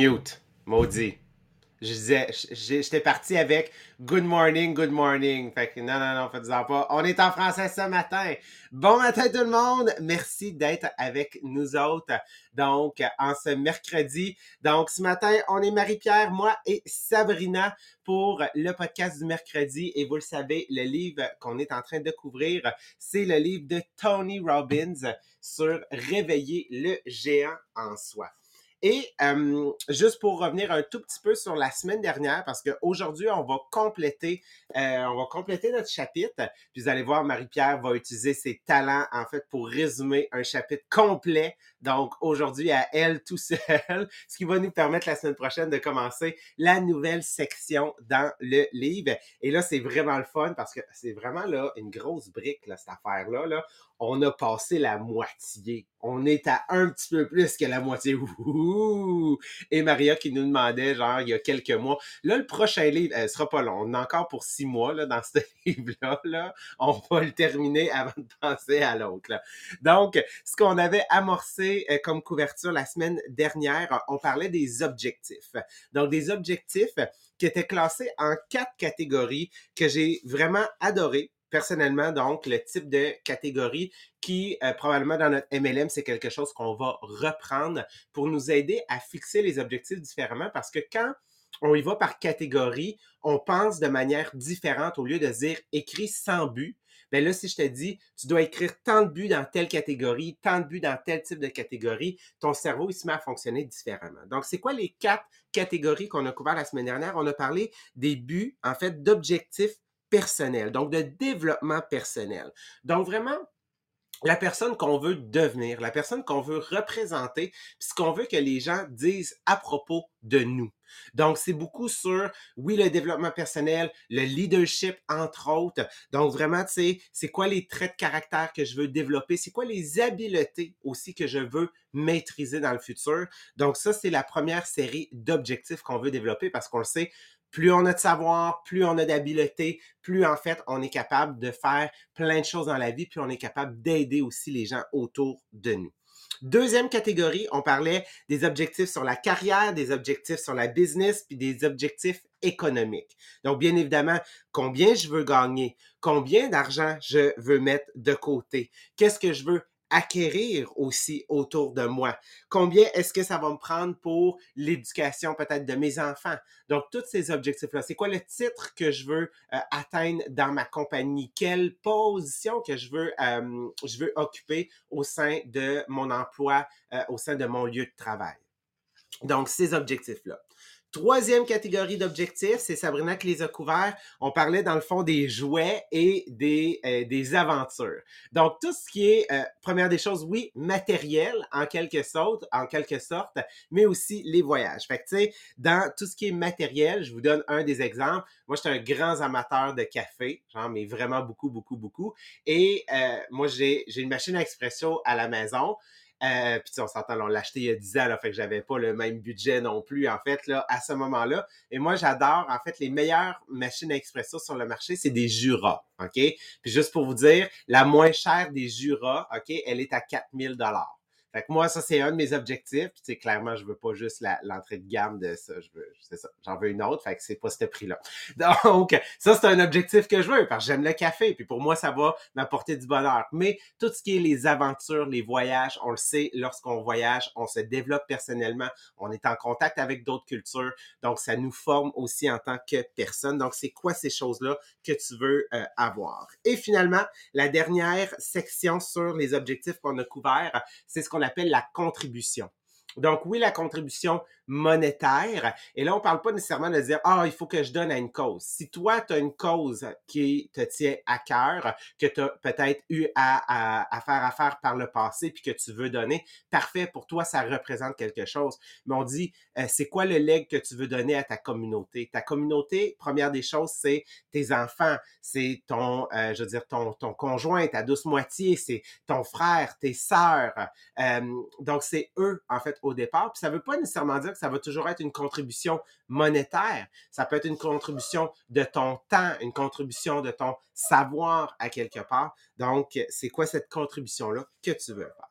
Mute, maudit. Je disais, j'étais parti avec Good morning, good morning. Fait que non, non, non, faites-en pas. On est en français ce matin. Bon matin tout le monde. Merci d'être avec nous autres. Donc, en ce mercredi. Donc, ce matin, on est Marie-Pierre, moi et Sabrina pour le podcast du mercredi. Et vous le savez, le livre qu'on est en train de couvrir, c'est le livre de Tony Robbins sur Réveiller le géant en soi. Et juste pour revenir un tout petit peu sur la semaine dernière, parce qu'aujourd'hui, on va compléter, euh, on va compléter notre chapitre. Puis vous allez voir, Marie-Pierre va utiliser ses talents, en fait, pour résumer un chapitre complet. Donc, aujourd'hui, à elle tout seul, ce qui va nous permettre la semaine prochaine de commencer la nouvelle section dans le livre. Et là, c'est vraiment le fun parce que c'est vraiment là une grosse brique, là, cette affaire-là. Là on a passé la moitié. On est à un petit peu plus que la moitié. Et Maria qui nous demandait, genre, il y a quelques mois. Là, le prochain livre, elle sera pas long. On est encore pour six mois là, dans ce livre-là. Là. On va le terminer avant de passer à l'autre. Donc, ce qu'on avait amorcé euh, comme couverture la semaine dernière, on parlait des objectifs. Donc, des objectifs qui étaient classés en quatre catégories que j'ai vraiment adoré personnellement, donc, le type de catégorie qui, euh, probablement dans notre MLM, c'est quelque chose qu'on va reprendre pour nous aider à fixer les objectifs différemment parce que quand on y va par catégorie, on pense de manière différente au lieu de dire écrit sans but. Bien là, si je te dis, tu dois écrire tant de buts dans telle catégorie, tant de buts dans tel type de catégorie, ton cerveau, il se met à fonctionner différemment. Donc, c'est quoi les quatre catégories qu'on a couvert la semaine dernière? On a parlé des buts, en fait, d'objectifs personnel, donc de développement personnel. Donc vraiment, la personne qu'on veut devenir, la personne qu'on veut représenter, puis ce qu'on veut que les gens disent à propos de nous. Donc, c'est beaucoup sur, oui, le développement personnel, le leadership, entre autres. Donc, vraiment, tu sais, c'est quoi les traits de caractère que je veux développer? C'est quoi les habiletés aussi que je veux maîtriser dans le futur? Donc, ça, c'est la première série d'objectifs qu'on veut développer parce qu'on le sait, plus on a de savoir, plus on a d'habileté, plus en fait on est capable de faire plein de choses dans la vie, puis on est capable d'aider aussi les gens autour de nous. Deuxième catégorie, on parlait des objectifs sur la carrière, des objectifs sur la business, puis des objectifs économiques. Donc, bien évidemment, combien je veux gagner, combien d'argent je veux mettre de côté, qu'est-ce que je veux acquérir aussi autour de moi? Combien est-ce que ça va me prendre pour l'éducation peut-être de mes enfants? Donc, tous ces objectifs-là, c'est quoi le titre que je veux euh, atteindre dans ma compagnie? Quelle position que je veux, euh, je veux occuper au sein de mon emploi, euh, au sein de mon lieu de travail? Donc, ces objectifs-là. Troisième catégorie d'objectifs, c'est Sabrina qui les a couverts. On parlait dans le fond des jouets et des, euh, des aventures. Donc, tout ce qui est, euh, première des choses, oui, matériel en quelque sorte, en quelque sorte, mais aussi les voyages. Fait que, tu sais, dans tout ce qui est matériel, je vous donne un des exemples. Moi, je suis un grand amateur de café, genre, mais vraiment beaucoup, beaucoup, beaucoup. Et euh, moi, j'ai une machine à expresso à la maison. Euh, puis on s'entend, on l'a acheté il y a 10 ans, là, fait que j'avais pas le même budget non plus, en fait, là, à ce moment-là. Et moi, j'adore, en fait, les meilleures machines à expresso sur le marché, c'est des Jura, OK? Puis juste pour vous dire, la moins chère des Jura, OK, elle est à 4000 dollars. Fait que moi, ça, c'est un de mes objectifs. Puis, clairement, je veux pas juste l'entrée de gamme de ça. Je veux, c'est ça. J'en veux une autre. Fait que c'est pas ce prix-là. Donc, ça, c'est un objectif que je veux parce que j'aime le café. Puis pour moi, ça va m'apporter du bonheur. Mais tout ce qui est les aventures, les voyages, on le sait, lorsqu'on voyage, on se développe personnellement. On est en contact avec d'autres cultures. Donc, ça nous forme aussi en tant que personne. Donc, c'est quoi ces choses-là que tu veux euh, avoir? Et finalement, la dernière section sur les objectifs qu'on a couverts, c'est ce qu'on appelle la contribution. Donc oui, la contribution monétaire. Et là, on parle pas nécessairement de dire, ah, il faut que je donne à une cause. Si toi, tu as une cause qui te tient à cœur, que tu as peut-être eu à, à, faire affaire par le passé, puis que tu veux donner, parfait, pour toi, ça représente quelque chose. Mais on dit, euh, c'est quoi le leg que tu veux donner à ta communauté? Ta communauté, première des choses, c'est tes enfants, c'est ton, euh, je veux dire, ton, ton conjoint, ta douce moitié, c'est ton frère, tes sœurs. Euh, donc, c'est eux, en fait, au départ. Puis ça veut pas nécessairement dire ça va toujours être une contribution monétaire. Ça peut être une contribution de ton temps, une contribution de ton savoir à quelque part. Donc, c'est quoi cette contribution-là que tu veux faire?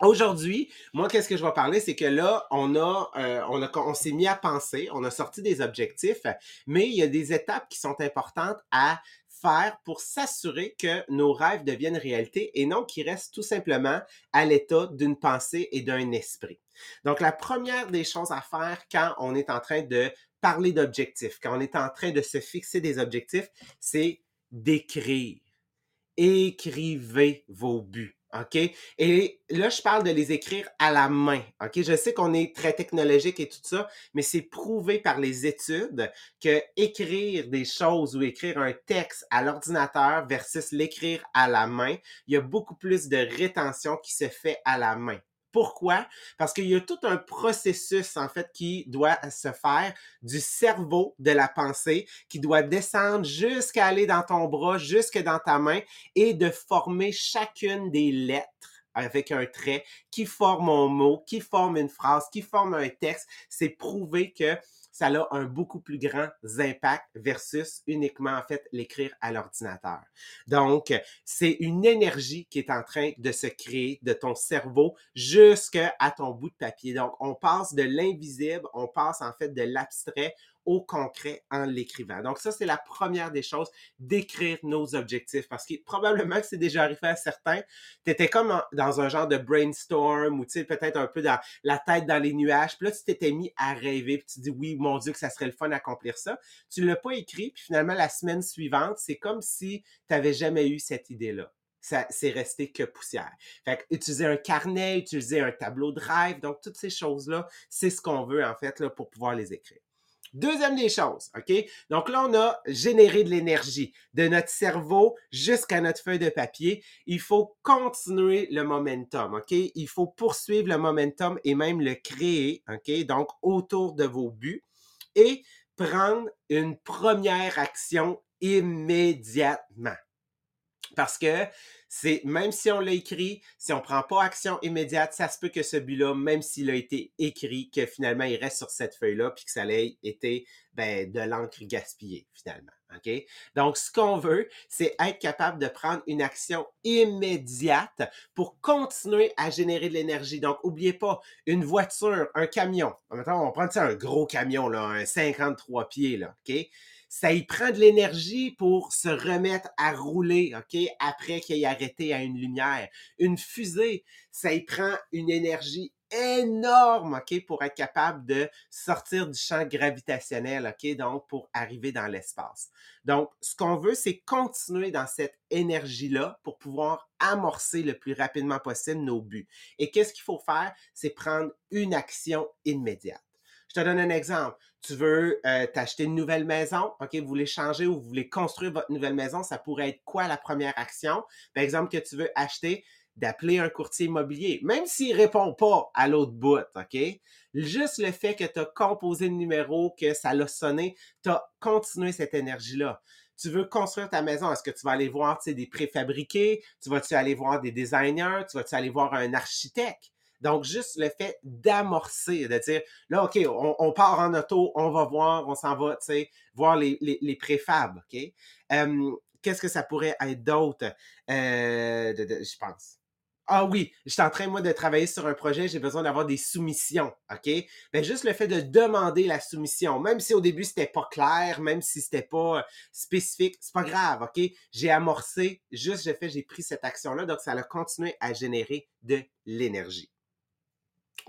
Aujourd'hui, moi, qu'est-ce que je vais parler, c'est que là, on a, euh, on a, on s'est mis à penser, on a sorti des objectifs, mais il y a des étapes qui sont importantes à faire pour s'assurer que nos rêves deviennent réalité et non qu'ils restent tout simplement à l'état d'une pensée et d'un esprit. Donc, la première des choses à faire quand on est en train de parler d'objectifs, quand on est en train de se fixer des objectifs, c'est d'écrire. Écrivez vos buts. OK? Et là, je parle de les écrire à la main. OK? Je sais qu'on est très technologique et tout ça, mais c'est prouvé par les études que écrire des choses ou écrire un texte à l'ordinateur versus l'écrire à la main, il y a beaucoup plus de rétention qui se fait à la main. Pourquoi? Parce qu'il y a tout un processus, en fait, qui doit se faire du cerveau de la pensée, qui doit descendre jusqu'à aller dans ton bras, jusque dans ta main et de former chacune des lettres avec un trait qui forme un mot, qui forme une phrase, qui forme un texte. C'est prouvé que ça a un beaucoup plus grand impact versus uniquement, en fait, l'écrire à l'ordinateur. Donc, c'est une énergie qui est en train de se créer de ton cerveau jusqu'à ton bout de papier. Donc, on passe de l'invisible, on passe en fait de l'abstrait au concret en l'écrivant. Donc ça, c'est la première des choses, d'écrire nos objectifs, parce que probablement que c'est déjà arrivé à certains, tu étais comme dans un genre de brainstorm ou tu sais, peut-être un peu dans la tête dans les nuages, puis là, tu t'étais mis à rêver, puis tu dis, oui, mon Dieu, que ça serait le fun d'accomplir ça. Tu ne l'as pas écrit, puis finalement, la semaine suivante, c'est comme si tu n'avais jamais eu cette idée-là ça c'est resté que poussière. Fait que, utiliser un carnet, utiliser un tableau de rêve, donc toutes ces choses-là, c'est ce qu'on veut en fait là, pour pouvoir les écrire. Deuxième des choses, OK? Donc là, on a généré de l'énergie de notre cerveau jusqu'à notre feuille de papier. Il faut continuer le momentum, OK? Il faut poursuivre le momentum et même le créer, OK? Donc, autour de vos buts et prendre une première action immédiatement. Parce que c'est même si on l'a écrit, si on prend pas action immédiate, ça se peut que ce but-là, même s'il a été écrit, que finalement il reste sur cette feuille-là, puis que ça ait été ben, de l'encre gaspillée, finalement. OK? Donc, ce qu'on veut, c'est être capable de prendre une action immédiate pour continuer à générer de l'énergie. Donc, n'oubliez pas, une voiture, un camion. Maintenant, on prend un gros camion, là, un 53 pieds, là, OK? Ça y prend de l'énergie pour se remettre à rouler, OK, après qu'il ait arrêté à une lumière. Une fusée, ça y prend une énergie énorme, OK, pour être capable de sortir du champ gravitationnel, OK, donc pour arriver dans l'espace. Donc, ce qu'on veut, c'est continuer dans cette énergie-là pour pouvoir amorcer le plus rapidement possible nos buts. Et qu'est-ce qu'il faut faire? C'est prendre une action immédiate. Je te donne un exemple. Tu veux euh, t'acheter une nouvelle maison, OK? Vous voulez changer ou vous voulez construire votre nouvelle maison, ça pourrait être quoi la première action? Par exemple, que tu veux acheter, d'appeler un courtier immobilier, même s'il répond pas à l'autre bout, OK? Juste le fait que tu as composé le numéro, que ça l'a sonné, tu as continué cette énergie-là tu veux construire ta maison, est-ce que tu vas aller voir des préfabriqués? Tu vas-tu aller voir des designers? Tu vas-tu aller voir un architecte? Donc, juste le fait d'amorcer, de dire, là, OK, on, part en auto, on va voir, on s'en va, tu sais, voir les, les, les préfabs, OK? Qu'est-ce que ça pourrait être d'autre? Euh, je pense. Ah oui, je suis en train, moi, de travailler sur un projet, j'ai besoin d'avoir des soumissions, OK? Ben, juste le fait de demander la soumission, même si au début, c'était pas clair, même si c'était pas spécifique, c'est pas grave, OK? J'ai amorcé, juste le fait, j'ai pris cette action-là, donc ça a continué à générer de l'énergie.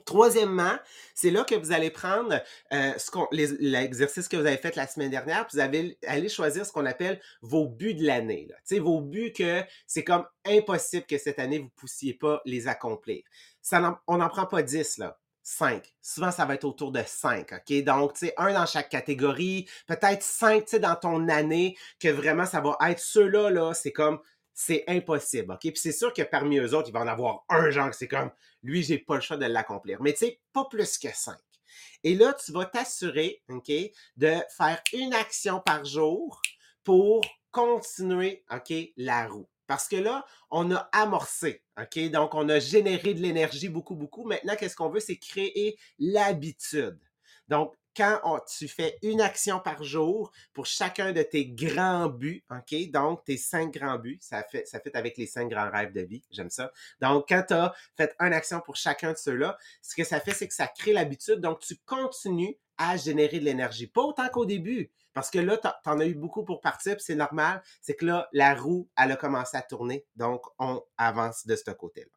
Troisièmement, c'est là que vous allez prendre euh, l'exercice que vous avez fait la semaine dernière, puis vous allez choisir ce qu'on appelle vos buts de l'année. Vos buts que c'est comme impossible que cette année, vous ne puissiez pas les accomplir. Ça on n'en prend pas 10, là. 5. Souvent, ça va être autour de 5, OK? Donc, tu un dans chaque catégorie, peut-être 5, tu sais, dans ton année, que vraiment, ça va être ceux-là, là, c'est comme c'est impossible, OK? Puis c'est sûr que parmi eux autres, il va en avoir un genre c'est comme, lui, j'ai pas le choix de l'accomplir. Mais tu sais, pas plus que cinq. Et là, tu vas t'assurer, OK, de faire une action par jour pour continuer, OK, la roue. Parce que là, on a amorcé, OK? Donc, on a généré de l'énergie beaucoup, beaucoup. Maintenant, qu'est-ce qu'on veut? C'est créer l'habitude. Donc, quand tu fais une action par jour pour chacun de tes grands buts, OK? Donc, tes cinq grands buts, ça fait, ça fait avec les cinq grands rêves de vie, j'aime ça. Donc, quand tu as fait une action pour chacun de ceux-là, ce que ça fait, c'est que ça crée l'habitude. Donc, tu continues à générer de l'énergie. Pas autant qu'au début, parce que là, tu en as eu beaucoup pour partir, puis c'est normal. C'est que là, la roue, elle a commencé à tourner. Donc, on avance de ce côté-là.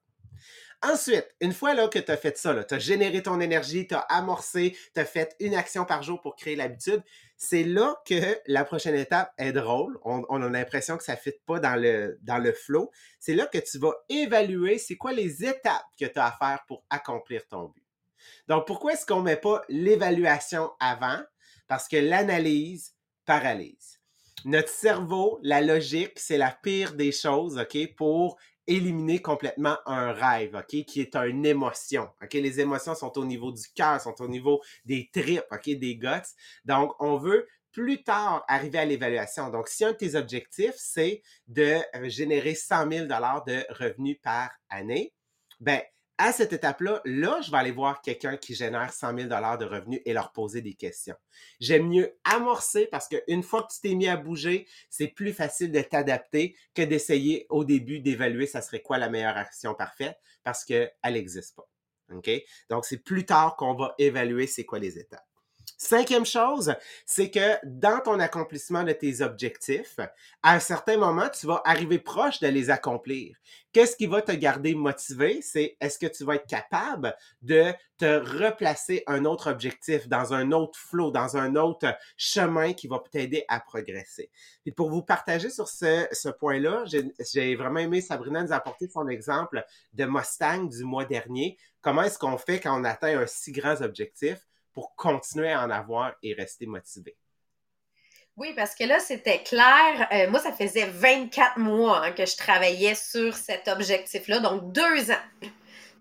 Ensuite, une fois là, que tu as fait ça, tu as généré ton énergie, tu as amorcé, tu as fait une action par jour pour créer l'habitude, c'est là que la prochaine étape est drôle. On, a l'impression que ça ne fit pas dans le, dans flow. C'est là que tu vas évaluer c'est quoi les étapes que tu as à faire pour accomplir ton but. Donc, pourquoi est-ce qu'on ne met pas l'évaluation avant? Parce que l'analyse paralyse. Notre cerveau, la logique, c'est la pire des choses, OK, pour éliminer complètement un rêve, OK, qui est une émotion. OK, les émotions sont au niveau du cœur, sont au niveau des tripes, OK, des guts. Donc, on veut plus tard arriver à l'évaluation. Donc, si un de tes objectifs, c'est de euh, générer 100 000 de revenus par année, ben, à cette étape-là, là, je vais aller voir quelqu'un qui génère 100 000 de revenus et leur poser des questions. J'aime mieux amorcer parce qu'une fois que tu t'es mis à bouger, c'est plus facile de t'adapter que d'essayer au début d'évaluer ça serait quoi la meilleure action parfaite parce qu'elle n'existe pas. OK? Donc, c'est plus tard qu'on va évaluer c'est quoi les étapes. Cinquième chose, c'est que dans ton accomplissement de tes objectifs, à un certain moment, tu vas arriver proche de les accomplir. Qu'est-ce qui va te garder motivé? C'est est-ce que tu vas être capable de te replacer un autre objectif dans un autre flot, dans un autre chemin qui va t'aider à progresser? Et pour vous partager sur ce, ce point-là, j'ai vraiment aimé Sabrina nous apporter son exemple de Mustang du mois dernier. Comment est-ce qu'on fait quand on atteint un si grand objectif? Pour continuer à en avoir et rester motivé. Oui, parce que là, c'était clair. Euh, moi, ça faisait 24 mois hein, que je travaillais sur cet objectif-là, donc deux ans.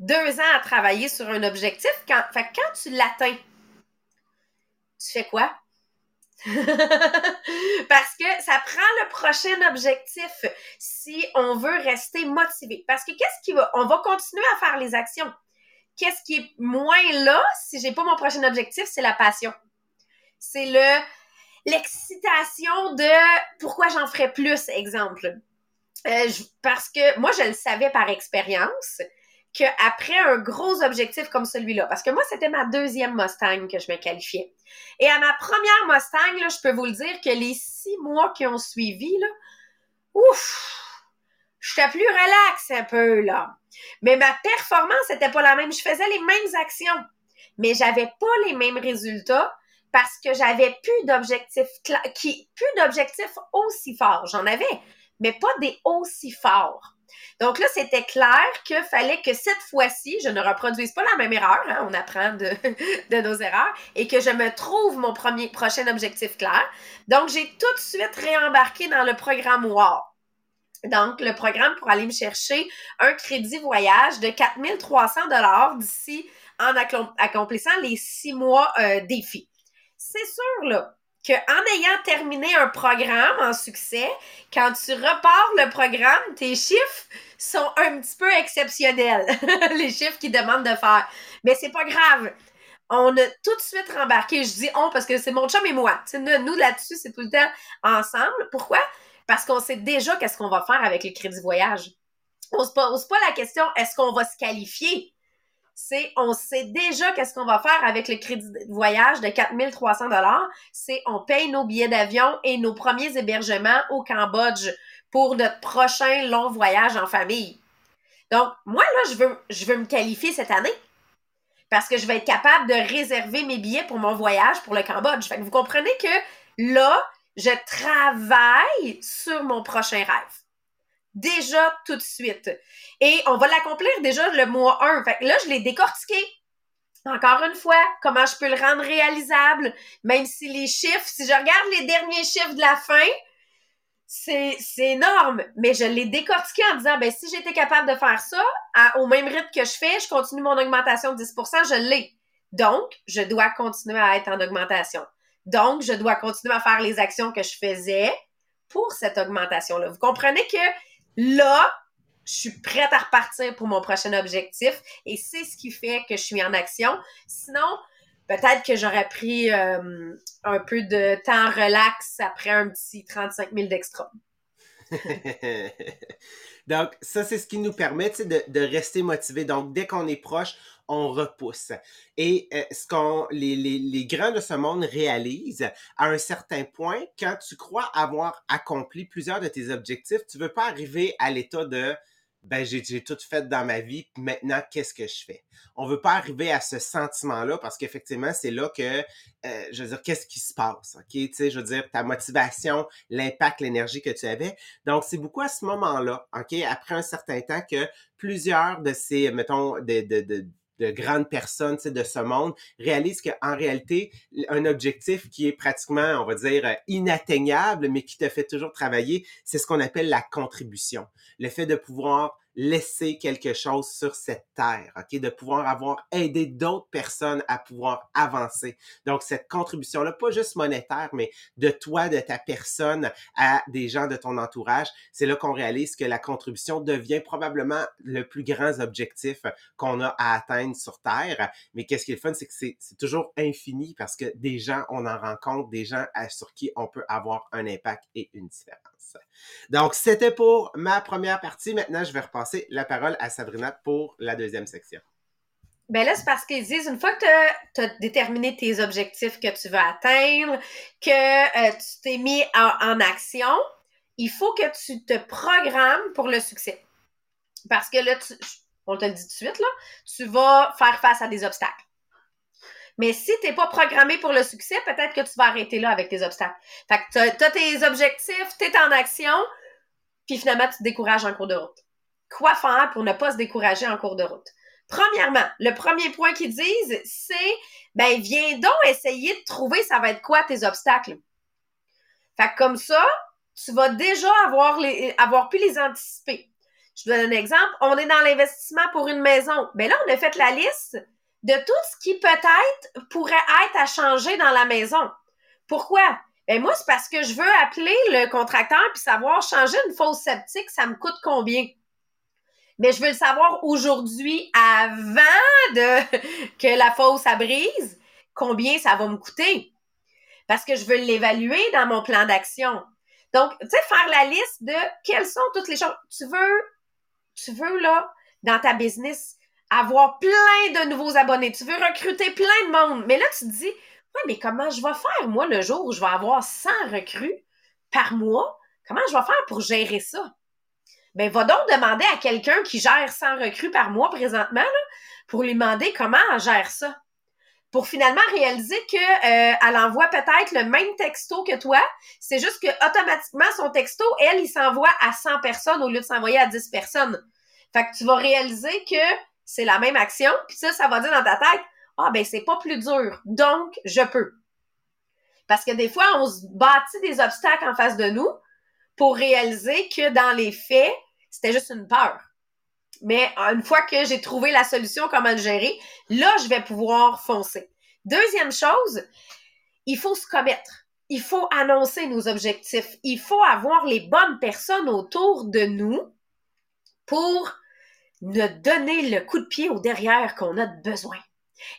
Deux ans à travailler sur un objectif. Quand, fait, quand tu l'atteins, tu fais quoi? Parce que ça prend le prochain objectif si on veut rester motivé. Parce que qu'est-ce qui va? On va continuer à faire les actions qu'est-ce qui est moins là si j'ai pas mon prochain objectif, c'est la passion. C'est le l'excitation de pourquoi j'en ferais plus, exemple. Euh, parce que moi, je le savais par expérience qu'après un gros objectif comme celui-là, parce que moi, c'était ma deuxième Mustang que je me qualifiais. Et à ma première Mustang, là, je peux vous le dire que les six mois qui ont suivi, là, ouf, j'étais plus relax un peu, là. Mais ma performance n'était pas la même. Je faisais les mêmes actions, mais j'avais pas les mêmes résultats parce que j'avais plus d'objectifs qui plus d'objectifs aussi forts. J'en avais, mais pas des aussi forts. Donc là, c'était clair qu'il fallait que cette fois-ci, je ne reproduise pas la même erreur, hein, on apprend de, nos erreurs, et que je me trouve mon prochain objectif clair. Donc, j'ai tout de suite réembarqué dans le programme WOW. Donc, le programme pour aller me chercher un crédit voyage de 4300 dollars d'ici en accomplissant les six mois euh, défi. C'est sûr, là, qu'en ayant terminé un programme en succès, quand tu repars le programme, tes chiffres sont un petit peu exceptionnels, les chiffres qu'ils demandent de faire. Mais c'est pas grave. On a tout de suite rembarqué. Je dis on parce que c'est mon chum et moi. nous, là-dessus, c'est tout le temps ensemble. Pourquoi? Parce qu'on sait déjà qu'est-ce qu'on va faire avec le crédit voyage. On se pose pas la question est-ce qu'on va se qualifier? C'est on sait déjà qu'est-ce qu'on va faire avec le crédit voyage de 4300 dollars. C'est on paye nos billets d'avion et nos premiers hébergements au Cambodge pour notre prochain long voyage en famille. Donc moi là je veux je veux me qualifier cette année parce que je vais être capable de réserver mes billets pour mon voyage pour le Cambodge. Fait que vous comprenez que là, je travaille sur mon prochain rêve. Déjà tout de suite. Et on va l'accomplir déjà le mois 1. Fait que là, je l'ai décortiqué. Encore une fois, comment je peux le rendre réalisable, même si les chiffres, si je regarde les derniers chiffres de la fin, c'est, c'est énorme. Mais je l'ai décortiqué en disant, ben, si j'étais capable de faire ça, au même rythme que je fais, je continue mon augmentation de 10% je l'ai. Donc, je dois continuer à être en augmentation. Donc, je dois continuer à faire les actions que je faisais pour cette augmentation-là. Vous comprenez que là, je suis prête à repartir pour mon prochain objectif et c'est ce qui fait que je suis en action. Sinon, peut-être que j'aurais pris euh, un peu de temps relax après un petit 35 000 d'extra. Donc, ça, c'est ce qui nous permet de, de rester motivé. Donc, dès qu'on est proche, on repousse. Et euh, ce qu'on les, les, les, grands de ce monde réalisent, à un certain point, quand tu crois avoir accompli plusieurs de tes objectifs, tu veux pas arriver à l'état de ben j'ai tout fait dans ma vie, maintenant qu'est-ce que je fais? On veut pas arriver à ce sentiment-là parce qu'effectivement c'est là que euh, je veux dire qu'est-ce qui se passe, ok? Tu sais, je veux dire ta motivation, l'impact, l'énergie que tu avais. Donc c'est beaucoup à ce moment-là, ok? Après un certain temps que plusieurs de ces mettons de, de, de de grandes personnes de ce monde réalisent qu'en réalité, un objectif qui est pratiquement, on va dire, inatteignable, mais qui te fait toujours travailler, c'est ce qu'on appelle la contribution. Le fait de pouvoir laisser quelque chose sur cette terre, ok, de pouvoir avoir aidé d'autres personnes à pouvoir avancer. Donc cette contribution là, pas juste monétaire, mais de toi, de ta personne à des gens de ton entourage, c'est là qu'on réalise que la contribution devient probablement le plus grand objectif qu'on a à atteindre sur terre. Mais qu'est-ce qui est le fun, c'est que c'est toujours infini parce que des gens, on en rencontre, des gens sur qui on peut avoir un impact et une différence. Donc, c'était pour ma première partie. Maintenant, je vais repasser la parole à Sabrina pour la deuxième section. Ben là, c'est parce qu'ils disent, une fois que tu as, déterminé tes objectifs que tu veux atteindre, que euh, tu t'es mis en, action, il faut que tu te programmes pour le succès. Parce que là, on te le dit tout de suite, là, tu vas faire face à des obstacles. Mais si tu n'es pas programmé pour le succès, peut-être que tu vas arrêter là avec tes obstacles. Fait que tu as, tes objectifs, tu es en action, puis finalement, tu te décourages en cours de route. Quoi faire pour ne pas se décourager en cours de route? Premièrement, le premier point qu'ils disent, c'est ben viens donc essayer de trouver ça va être quoi tes obstacles. Fait que comme ça, tu vas déjà avoir pu les anticiper. Je donne un exemple, on est dans l'investissement pour une maison. Ben là, on a fait la liste de tout ce qui peut-être pourrait être à changer dans la maison. Pourquoi? Ben moi, c'est parce que je veux appeler le contracteur puis savoir changer une fosse septique, ça me coûte combien? Mais je veux le savoir aujourd'hui avant que la fosse abrise, combien ça va me coûter? Parce que je veux l'évaluer dans mon plan d'action. Donc, tu sais, faire la liste de quelles sont toutes les choses. Tu veux, tu veux, là, dans ta business, avoir plein de nouveaux abonnés, tu veux recruter plein de monde. Mais là, tu te dis, ouais, mais comment je vais faire, moi, le jour où je vais avoir 100 recrues par mois? Comment je vais faire pour gérer ça? Ben, va donc demander à quelqu'un qui gère 100 recrues par mois présentement, là, pour lui demander comment elle gère ça. Pour finalement réaliser que euh, elle envoie peut-être le même texto que toi, c'est juste que automatiquement son texto, elle, il s'envoie à 100 personnes au lieu de s'envoyer à 10 personnes. Fait que tu vas réaliser que c'est la même action, puis ça, ça va dire dans ta tête, ah ben c'est pas plus dur, donc je peux. Parce que des fois, on se bâtit des obstacles en face de nous pour réaliser que dans les faits, c'était juste une peur. Mais une fois que j'ai trouvé la solution, comment le gérer, là, je vais pouvoir foncer. Deuxième chose, il faut se commettre. Il faut annoncer nos objectifs. Il faut avoir les bonnes personnes autour de nous pour nous donner le coup de pied au derrière qu'on a besoin.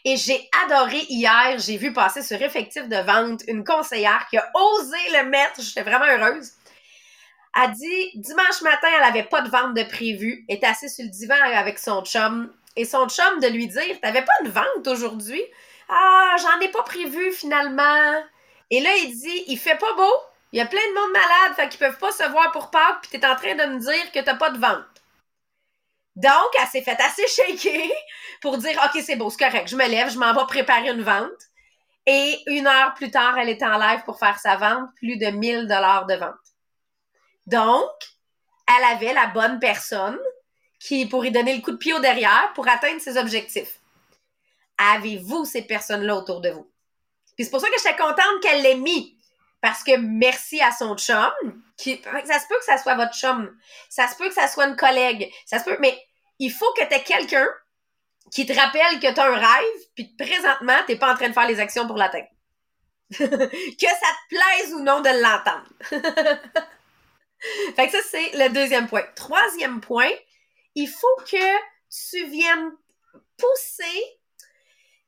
Et j'ai adoré hier, j'ai vu passer sur Effectif de vente une conseillère qui a osé le mettre, j'étais vraiment heureuse. Elle dit, dimanche matin, elle avait pas de vente de prévu, était assise sur le divan avec son chum, et son chum de lui dire, t'avais pas de vente aujourd'hui? Ah, j'en ai pas prévu finalement. Et là, il dit, il fait pas beau, il y a plein de monde malade, fait qu'ils peuvent pas se voir pour Pâques, puis t'es en train de me dire que t'as pas de vente. Donc, elle s'est faite assez shaker pour dire OK, c'est beau, c'est correct, je me lève, je m'en vais préparer une vente. Et une heure plus tard, elle était en live pour faire sa vente, plus de 1000 dollars de vente. Donc, elle avait la bonne personne qui pourrait donner le coup de pied au derrière pour atteindre ses objectifs. Avez-vous ces personnes-là autour de vous? Puis c'est pour ça que j'étais contente qu'elle l'ait mis. Parce que merci à son chum, ça se peut que ça soit votre chum, ça se peut que ça soit une collègue, ça se peut, mais il faut que tu aies quelqu'un qui te rappelle que tu as un rêve, puis présentement, tu pas en train de faire les actions pour l'atteindre. que ça te plaise ou non de l'entendre. fait que ça, c'est le deuxième point. Troisième point, il faut que tu viennes pousser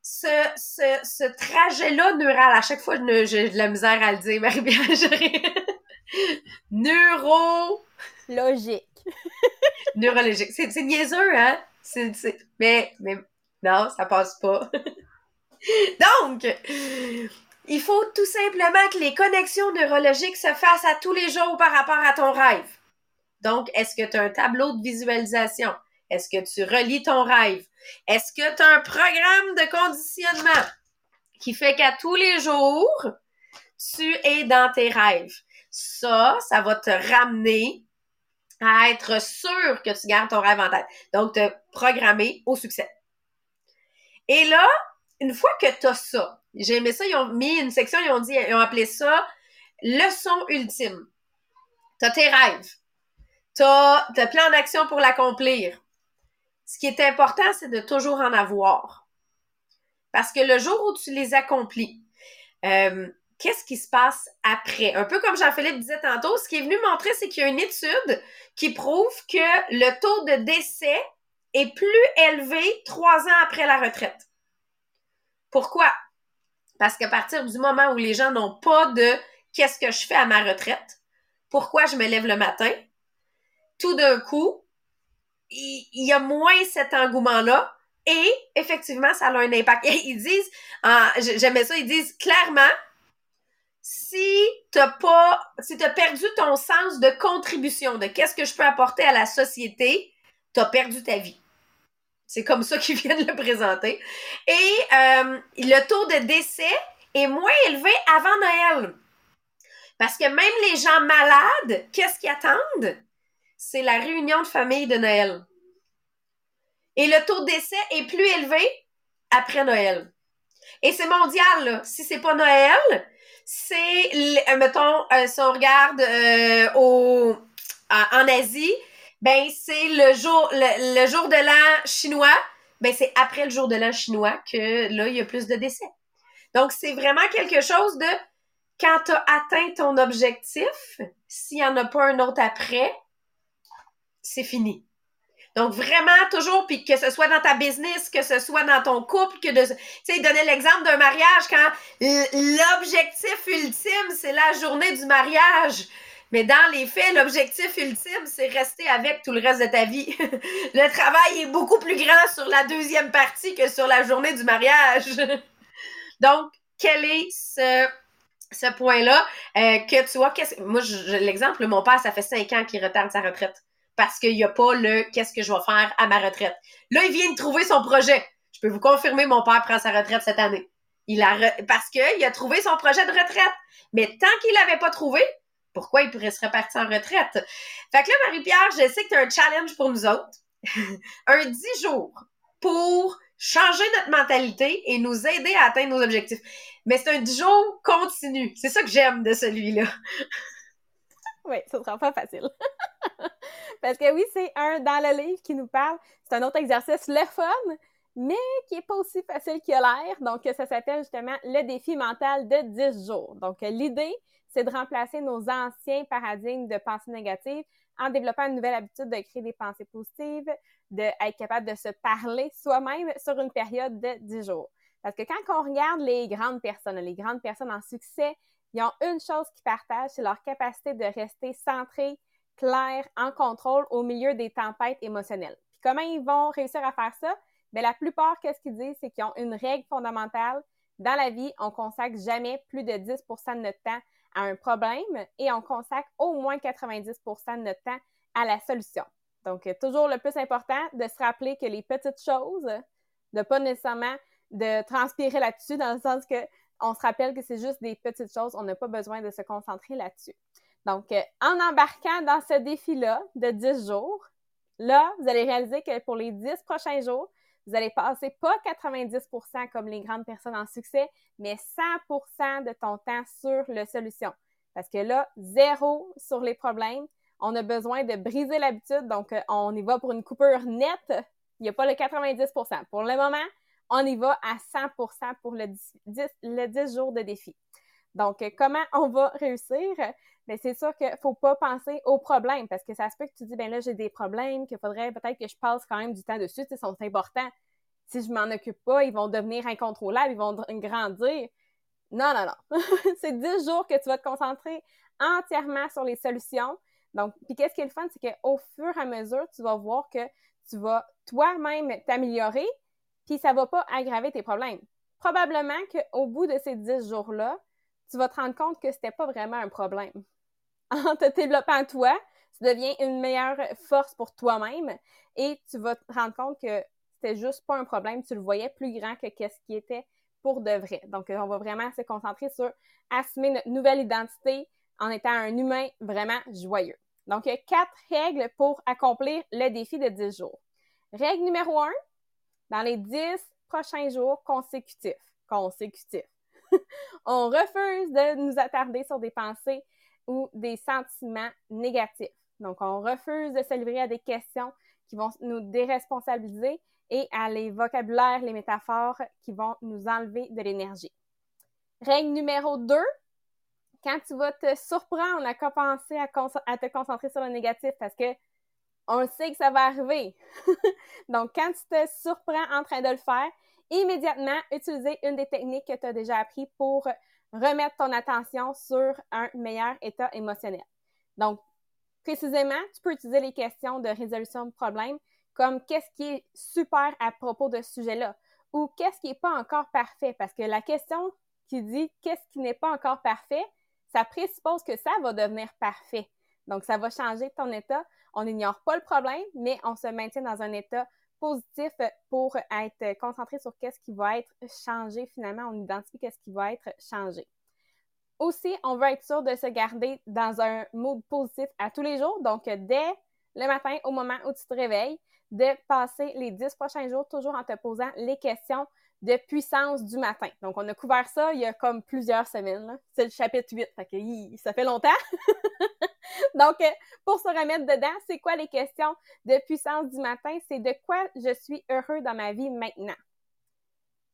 ce ce, trajet-là neural, à chaque fois, j'ai de la misère à le dire, Marie-Pierre. Neuro... Logique. Neurologique. C'est niaiseux, hein? Mais, mais non, ça passe pas. Donc, il faut tout simplement que les connexions neurologiques se fassent à tous les jours par rapport à ton rêve. Donc, est-ce que tu as un tableau de visualisation? Est-ce que tu relis ton rêve? Est-ce que tu as un programme de conditionnement qui fait qu'à tous les jours, tu es dans tes rêves? Ça, ça va te ramener à être sûr que tu gardes ton rêve en tête. Donc, te programmer au succès. Et là, une fois que tu as ça, j'ai aimé ça, ils ont mis une section, ils ont dit, ils ont appelé ça leçon ultime. Tu as tes rêves. Tu as, as plan d'action pour l'accomplir. Ce qui est important, c'est de toujours en avoir. Parce que le jour où tu les accomplis, euh, qu'est-ce qui se passe après? Un peu comme Jean-Philippe disait tantôt, ce qui est venu montrer, c'est qu'il y a une étude qui prouve que le taux de décès est plus élevé trois ans après la retraite. Pourquoi? Parce qu'à partir du moment où les gens n'ont pas de qu'est-ce que je fais à ma retraite, pourquoi je me lève le matin, tout d'un coup, il, y a moins cet engouement-là et effectivement, ça a un impact. ils disent, j'aimais ça, ils disent clairement, si t'as pas, si t'as perdu ton sens de contribution, de qu'est-ce que je peux apporter à la société, t'as perdu ta vie. C'est comme ça qu'ils viennent le présenter. Et euh, le taux de décès est moins élevé avant Noël. Parce que même les gens malades, qu'est-ce qu'ils attendent? C'est la réunion de famille de Noël. Et le taux de décès est plus élevé après Noël. Et c'est mondial, là. Si c'est pas Noël, c'est, mettons, euh, si on regarde euh, au, en Asie, ben c'est le jour le, jour de l'an chinois, ben c'est après le jour de l'an chinois que là il y a plus de décès. Donc c'est vraiment quelque chose de quand tu as atteint ton objectif, s'il n'y en a pas un autre après, c'est fini. Donc vraiment toujours, puis que ce soit dans ta business, que ce soit dans ton couple, que de, tu sais, donner l'exemple d'un mariage quand l'objectif ultime c'est la journée du mariage. Mais dans les faits, l'objectif ultime, c'est rester avec tout le reste de ta vie. le travail est beaucoup plus grand sur la deuxième partie que sur la journée du mariage. Donc, quel est ce, ce point-là euh, que tu vois, moi, l'exemple, mon père, ça fait cinq ans qu'il retarde sa retraite parce qu'il n'y a pas le qu'est-ce que je vais faire à ma retraite. Là, il vient de trouver son projet. Je peux vous confirmer, mon père prend sa retraite cette année. Il a parce qu'il a trouvé son projet de retraite. Mais tant qu'il l'avait pas trouvé, pourquoi il pourrait se repartir en retraite? Fait que là, Marie-Pierre, je sais que tu as un challenge pour nous autres. un 10 jours pour changer notre mentalité et nous aider à atteindre nos objectifs. Mais c'est un 10 jours continu. C'est ça que j'aime de celui-là. oui, ce sera pas facile. Parce que oui, c'est un dans le livre qui nous parle. C'est un autre exercice, le fun, mais qui est pas aussi facile qu'il a l'air. Donc, ça s'appelle justement le défi mental de 10 jours. Donc, l'idée, c'est de remplacer nos anciens paradigmes de pensée négative en développant une nouvelle habitude de créer des pensées positives, d'être capable de se parler soi-même sur une période de 10 jours. Parce que quand on regarde les grandes personnes, les grandes personnes en succès, ils ont une chose qu'ils partagent, c'est leur capacité de rester centrés, clairs, en contrôle au milieu des tempêtes émotionnelles. Puis comment ils vont réussir à faire ça? Bien, la plupart, qu'est-ce qu'ils disent, c'est qu'ils ont une règle fondamentale. Dans la vie, on consacre jamais plus de 10% de notre temps à un problème et on consacre au moins 90% de notre temps à la solution. Donc, euh, toujours le plus important de se rappeler que les petites choses, de pas nécessairement de transpirer là-dessus, dans le sens que on se rappelle que c'est juste des petites choses, on n'a pas besoin de se concentrer là-dessus. Donc, euh, en embarquant dans ce défi-là de 10 jours, là, vous allez réaliser que pour les 10 prochains jours, vous allez passer pas 90% comme les grandes personnes en succès, mais 100% de ton temps sur la solution. Parce que là, zéro sur les problèmes. On a besoin de briser l'habitude, donc euh, on y va pour une coupure nette. Il n'y a pas le 90 Pour le moment, on y va à 100 pour le 10, jours de défi. Donc, euh, comment on va réussir? Mais c'est sûr qu'il ne faut pas penser aux problèmes parce que ça se peut que tu dis, ben là, j'ai des problèmes, qu'il faudrait peut-être que je passe quand même du temps dessus, ils sont importants. si je m'en occupe pas, ils vont devenir incontrôlables, ils vont grandir. Non, non, non. c'est 10 jours que tu vas te concentrer entièrement sur les solutions. Donc, puis qu'est-ce qui est le fun, c'est qu'au fur et à mesure, tu vas voir que tu vas toi-même t'améliorer, puis ça va pas aggraver tes problèmes. Probablement qu'au bout de ces 10 jours-là, tu vas te rendre compte que c'était pas vraiment un problème. En te développant toi, tu deviens une meilleure force pour toi-même et tu vas te rendre compte que c'était juste pas un problème, tu le voyais plus grand que qu'est-ce qui était pour de vrai. Donc, on va vraiment se concentrer sur assumer notre nouvelle identité en étant un humain vraiment joyeux. Donc, il y a quatre règles pour accomplir le défi de 10 jours. Règle numéro un, dans les 10 prochains jours consécutifs, consécutifs, on refuse de nous attarder sur des pensées ou des sentiments négatifs. Donc, on refuse de se livrer à des questions qui vont nous déresponsabiliser et à les vocabulaires, les métaphores qui vont nous enlever de l'énergie. Règle numéro 2, quand tu vas te surprendre à commencer à, à, te concentrer sur le négatif parce que on sait que ça va arriver. Donc, quand tu te surprends en train de le faire, immédiatement utiliser une des techniques que tu as déjà appris pour remettre ton attention sur un meilleur état émotionnel. Donc, précisément, tu peux utiliser les questions de résolution de problèmes comme qu'est-ce qui est super à propos de ce sujet-là ou qu'est-ce qui n'est pas encore parfait parce que la question qui dit qu'est-ce qui n'est pas encore parfait, ça présuppose que ça va devenir parfait. Donc, ça va changer ton état. On n'ignore pas le problème, mais on se maintient dans un état positif pour être concentré sur qu'est-ce qui va être changé finalement. On identifie qu'est-ce qui va être changé. Aussi, on veut être sûr de se garder dans un mode positif à tous les jours. Donc, dès le matin, au moment où tu te réveilles, de passer les dix prochains jours toujours en te posant les questions de puissance du matin. Donc, on a couvert ça il y a comme plusieurs semaines. C'est le chapitre 8, fait que, ça fait longtemps. Donc, pour se remettre dedans, c'est quoi les questions de puissance du matin? C'est de quoi je suis heureux dans ma vie maintenant?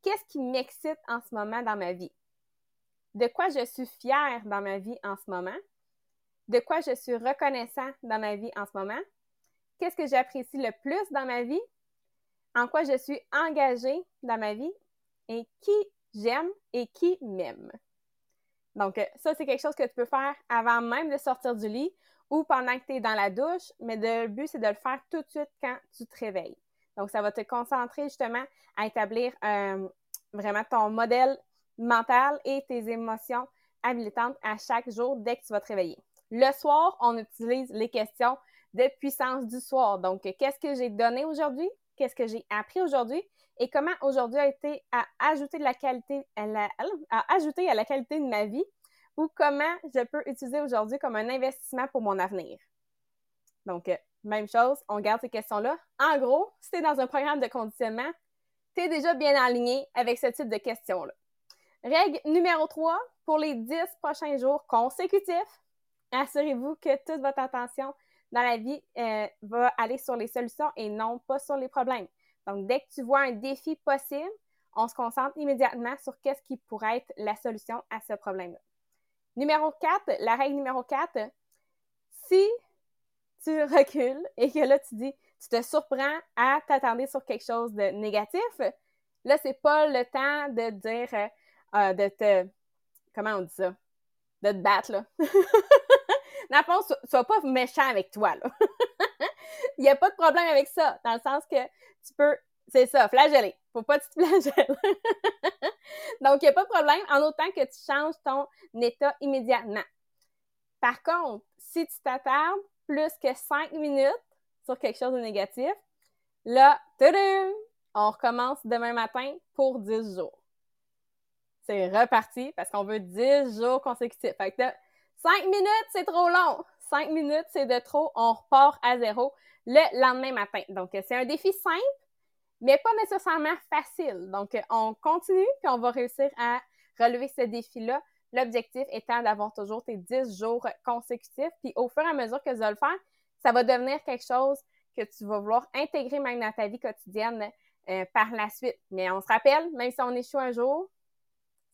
Qu'est-ce qui m'excite en ce moment dans ma vie? De quoi je suis fière dans ma vie en ce moment? De quoi je suis reconnaissant dans ma vie en ce moment? Qu'est-ce que j'apprécie le plus dans ma vie? En quoi je suis engagée dans ma vie et qui j'aime et qui m'aime. Donc, euh, ça, c'est quelque chose que tu peux faire avant même de sortir du lit ou pendant que tu es dans la douche, mais le but, c'est de le faire tout de suite quand tu te réveilles. Donc, ça va te concentrer justement à établir euh, vraiment ton modèle mental et tes émotions habilitantes à chaque jour dès que tu vas te réveiller. Le soir, on utilise les questions de puissance du soir. Donc, qu'est-ce que j'ai donné aujourd'hui? Qu'est-ce que j'ai appris aujourd'hui et comment aujourd'hui a été à ajouter la qualité à, la, ajouter à la qualité de ma vie ou comment je peux utiliser aujourd'hui comme un investissement pour mon avenir. Donc, euh, même chose, on garde ces questions-là. En gros, si tu es dans un programme de conditionnement, tu es déjà bien aligné avec ce type de questions-là. Règle numéro 3, pour les 10 prochains jours consécutifs, assurez-vous que toute votre attention dans la vie euh, va aller sur les solutions et non pas sur les problèmes. Donc, dès que tu vois un défi possible, on se concentre immédiatement sur qu'est-ce qui pourrait être la solution à ce problème-là. Numéro 4, la règle numéro 4, si tu recules et que là, tu dis, tu te surprends à t'attendre sur quelque chose de négatif, là, c'est pas le temps de dire, euh, de te, comment on dit ça, de te battre, là. Dans le fond, sois pas méchant avec toi, là. Il n'y a pas de problème avec ça, dans le sens que tu peux, c'est ça, flageller. Faut pas que tu te flagelles. Donc, il n'y a pas de problème en autant que tu changes ton état immédiatement. Par contre, si tu t'attardes plus que 5 minutes sur quelque chose de négatif, là, on recommence demain matin pour 10 jours. C'est reparti parce qu'on veut 10 jours consécutifs. Fait que Cinq minutes, c'est trop long. Cinq minutes, c'est de trop. On repart à zéro le lendemain matin. Donc, c'est un défi simple, mais pas nécessairement facile. Donc, on continue, puis on va réussir à relever ce défi-là. L'objectif étant d'avoir toujours tes 10 jours consécutifs. Puis au fur et à mesure que tu vas le faire, ça va devenir quelque chose que tu vas vouloir intégrer même dans ta vie quotidienne euh, par la suite. Mais on se rappelle, même si on échoue un jour,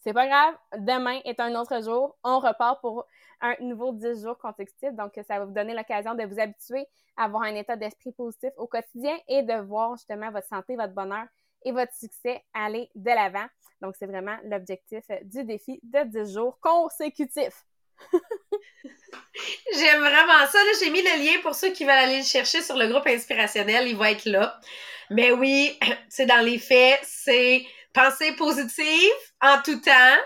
c'est pas grave. Demain est un autre jour. On repart pour un nouveau 10 jours consécutifs. Donc, ça va vous donner l'occasion de vous habituer à avoir un état d'esprit positif au quotidien et de voir justement votre santé, votre bonheur et votre succès aller de l'avant. Donc, c'est vraiment l'objectif du défi de 10 jours consécutifs. J'aime vraiment ça. J'ai mis le lien pour ceux qui veulent aller le chercher sur le groupe inspirationnel. Il va être là. Mais oui, c'est dans les faits, c'est penser positive en tout temps,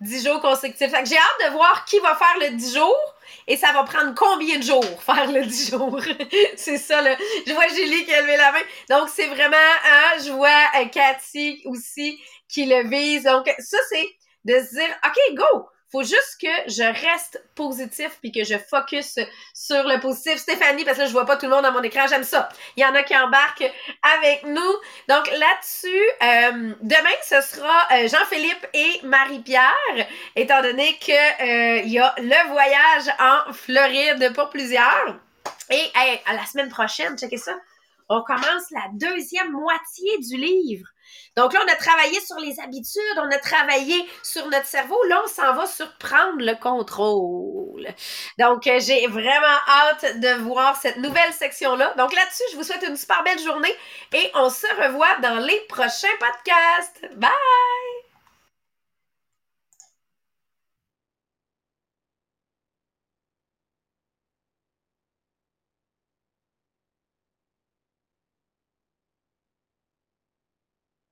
10 jours consécutifs. j'ai hâte de voir qui va faire le 10 jours et ça va prendre combien de jours faire le 10 jours. c'est ça, là. Je vois Julie qui a levé la main. Donc, c'est vraiment, hein, je vois euh, Cathy aussi qui le vise. Donc, ça, c'est de se dire, OK, go! Faut juste que je reste positif puis que je focus sur le positif. Stéphanie, parce que là, je vois pas tout le monde dans mon écran, j'aime ça. Il y en a qui embarquent avec nous. Donc là-dessus, euh, demain, ce sera euh, Jean-Philippe et Marie-Pierre, étant donné que euh, il y a le voyage en Floride pour plusieurs. Et à la semaine prochaine, checkez ça. On commence la deuxième moitié du livre. Donc là, on a travaillé sur les habitudes, on a travaillé sur notre cerveau. Là, on s'en va sur prendre le contrôle. Donc, euh, j'ai vraiment hâte de voir cette nouvelle section-là. Donc là-dessus, je vous souhaite une super belle journée et on se revoit dans les prochains podcasts. Bye!